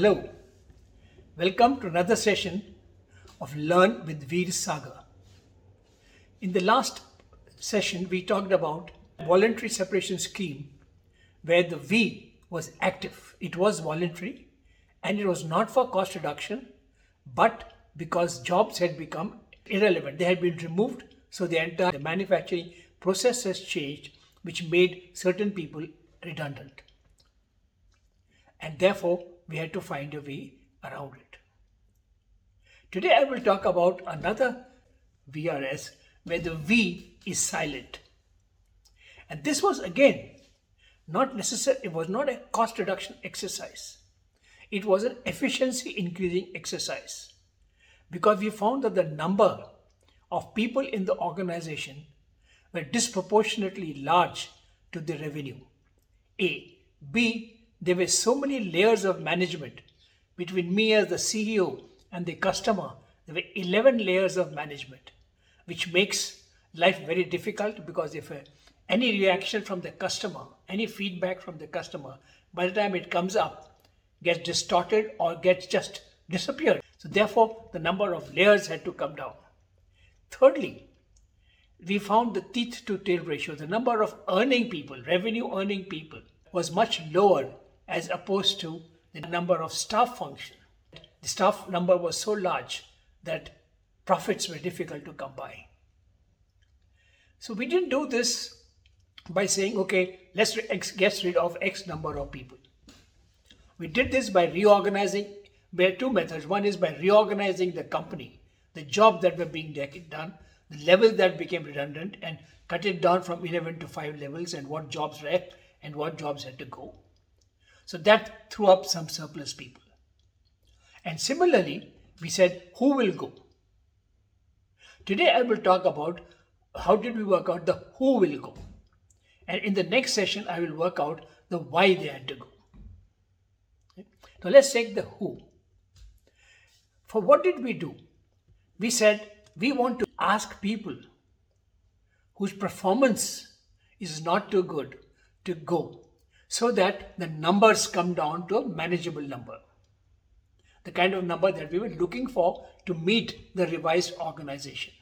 Hello, welcome to another session of Learn with Veer Sagar. In the last session, we talked about voluntary separation scheme where the V was active. It was voluntary and it was not for cost reduction, but because jobs had become irrelevant. They had been removed, so the entire manufacturing process has changed, which made certain people redundant. And therefore, we had to find a way around it. Today, I will talk about another VRS where the V is silent. And this was again not necessary, it was not a cost reduction exercise. It was an efficiency increasing exercise because we found that the number of people in the organization were disproportionately large to the revenue. A. B. There were so many layers of management between me as the CEO and the customer. There were 11 layers of management, which makes life very difficult because if a, any reaction from the customer, any feedback from the customer, by the time it comes up, gets distorted or gets just disappeared. So therefore, the number of layers had to come down. Thirdly, we found the teeth to tail ratio, the number of earning people, revenue earning people, was much lower as opposed to the number of staff function. The staff number was so large that profits were difficult to come by. So we didn't do this by saying, okay, let's get rid of X number of people. We did this by reorganizing. There are two methods. One is by reorganizing the company, the job that were being done, the level that became redundant, and cut it down from 11 to 5 levels and what jobs were and what jobs had to go. So that threw up some surplus people. And similarly, we said, who will go? Today I will talk about how did we work out the who will go. And in the next session, I will work out the why they had to go. Okay? Now let's take the who. For what did we do? We said we want to ask people whose performance is not too good to go so that the numbers come down to a manageable number. The kind of number that we were looking for to meet the revised organization.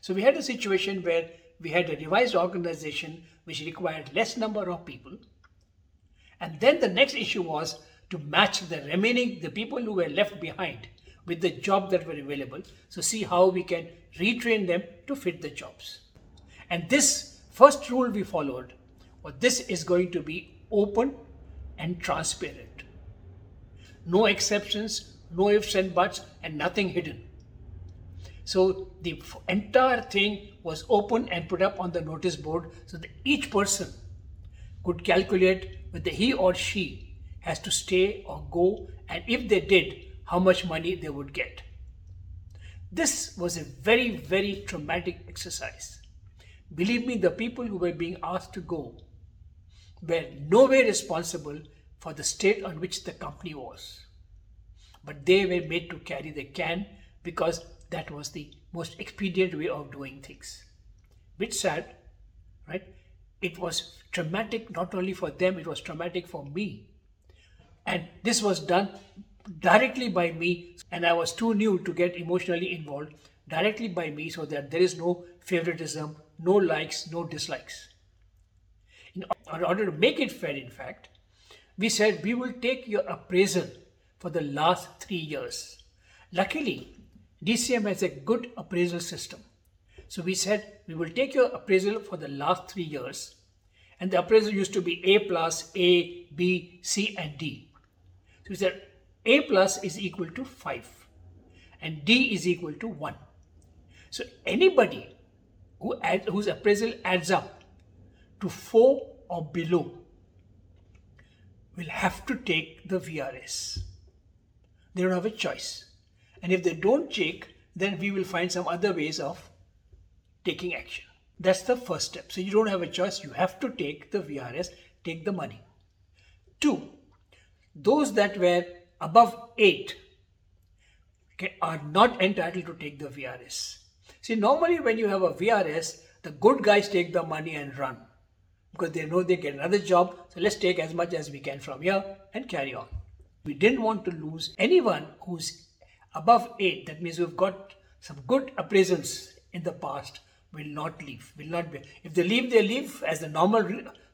So we had a situation where we had a revised organization which required less number of people. And then the next issue was to match the remaining, the people who were left behind with the job that were available. So see how we can retrain them to fit the jobs. And this first rule we followed, well, this is going to be open and transparent. No exceptions, no ifs and buts, and nothing hidden. So the entire thing was open and put up on the notice board so that each person could calculate whether he or she has to stay or go, and if they did, how much money they would get. This was a very, very traumatic exercise. Believe me, the people who were being asked to go were no way responsible for the state on which the company was. But they were made to carry the can because that was the most expedient way of doing things. Bit sad, right? It was traumatic not only for them, it was traumatic for me. And this was done directly by me, and I was too new to get emotionally involved, directly by me, so that there is no favoritism, no likes, no dislikes. In order to make it fair, in fact, we said we will take your appraisal for the last three years. Luckily, DCM has a good appraisal system. So we said we will take your appraisal for the last three years. And the appraisal used to be A plus, A, B, C, and D. So we said A plus is equal to 5 and D is equal to 1. So anybody who add, whose appraisal adds up to 4 or below will have to take the VRS. They don't have a choice. And if they don't take, then we will find some other ways of taking action. That's the first step. So you don't have a choice. You have to take the VRS, take the money. Two, those that were above 8 okay, are not entitled to take the VRS. See, normally when you have a VRS, the good guys take the money and run because they know they get another job. So let's take as much as we can from here and carry on. We didn't want to lose anyone who's above 8. That means we've got some good appraisals in the past will not leave, will not be. If they leave, they leave as the normal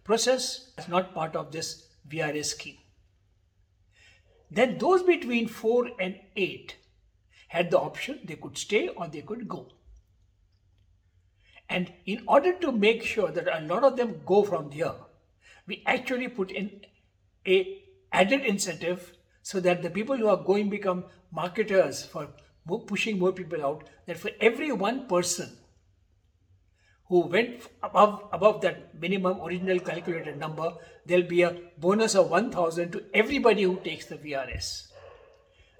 process. It's not part of this VRS scheme. Then those between 4 and 8 had the option they could stay or they could go. And in order to make sure that a lot of them go from here, we actually put in a added incentive so that the people who are going become marketers for pushing more people out. That for every one person who went above above that minimum original calculated number, there'll be a bonus of 1,000 to everybody who takes the VRS.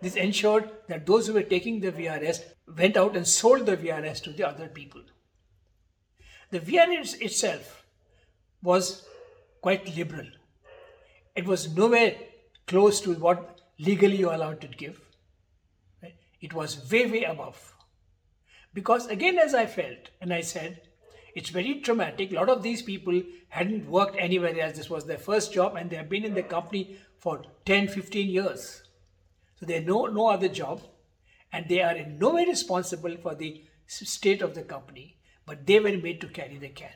This ensured that those who were taking the VRS went out and sold the VRS to the other people. The VRS itself was quite liberal. It was nowhere close to what legally you're allowed to give. It was way, way above. Because again, as I felt, and I said, it's very traumatic. A lot of these people hadn't worked anywhere else. This was their first job and they have been in the company for 10, 15 years. So they know no other job and they are in no way responsible for the state of the company, but they were made to carry the can.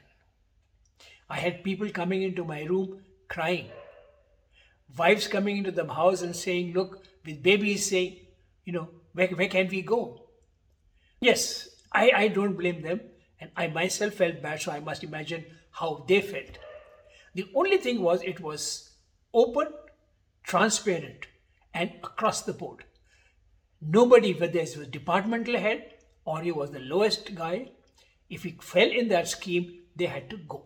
I had people coming into my room crying. Wives coming into the house and saying, Look, with babies saying, You know, where, where can we go? Yes, I, I don't blame them. And I myself felt bad, so I must imagine how they felt. The only thing was it was open, transparent, and across the board. Nobody, whether he was departmental head or he was the lowest guy, if he fell in that scheme, they had to go.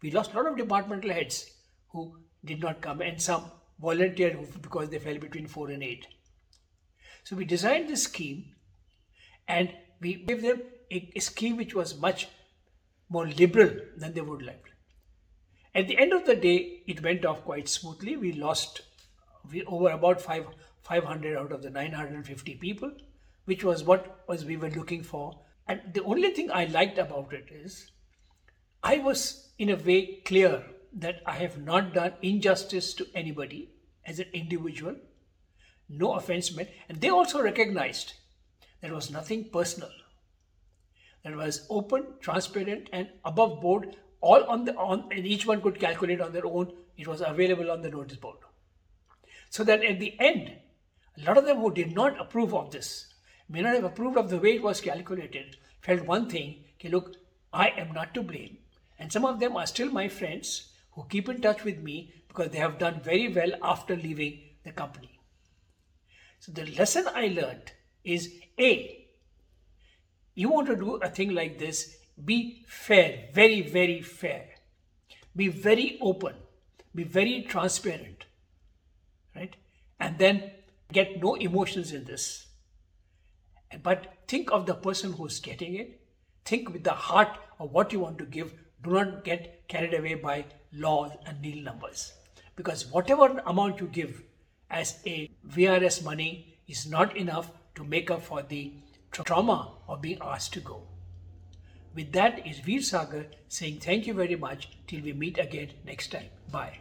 We lost a lot of departmental heads who did not come, and some volunteered because they fell between four and eight. So we designed this scheme and we gave them a, a scheme which was much more liberal than they would like. At the end of the day, it went off quite smoothly. We lost we, over about five, 500 out of the 950 people, which was what was we were looking for. And the only thing I liked about it is I was in a way clear that I have not done injustice to anybody as an individual, no offense meant, and they also recognized there was nothing personal that was open, transparent, and above board, all on the on, and each one could calculate on their own. It was available on the notice board. So that at the end, a lot of them who did not approve of this, may not have approved of the way it was calculated, felt one thing, okay, look, I am not to blame. And some of them are still my friends who keep in touch with me because they have done very well after leaving the company. So the lesson I learned is A, you want to do a thing like this, be fair, very, very fair. Be very open, be very transparent, right? And then get no emotions in this. But think of the person who's getting it. Think with the heart of what you want to give. Do not get carried away by laws and nil numbers. Because whatever amount you give as a VRS money is not enough to make up for the trauma of being asked to go. With that is Veer Sagar saying thank you very much till we meet again next time. Bye.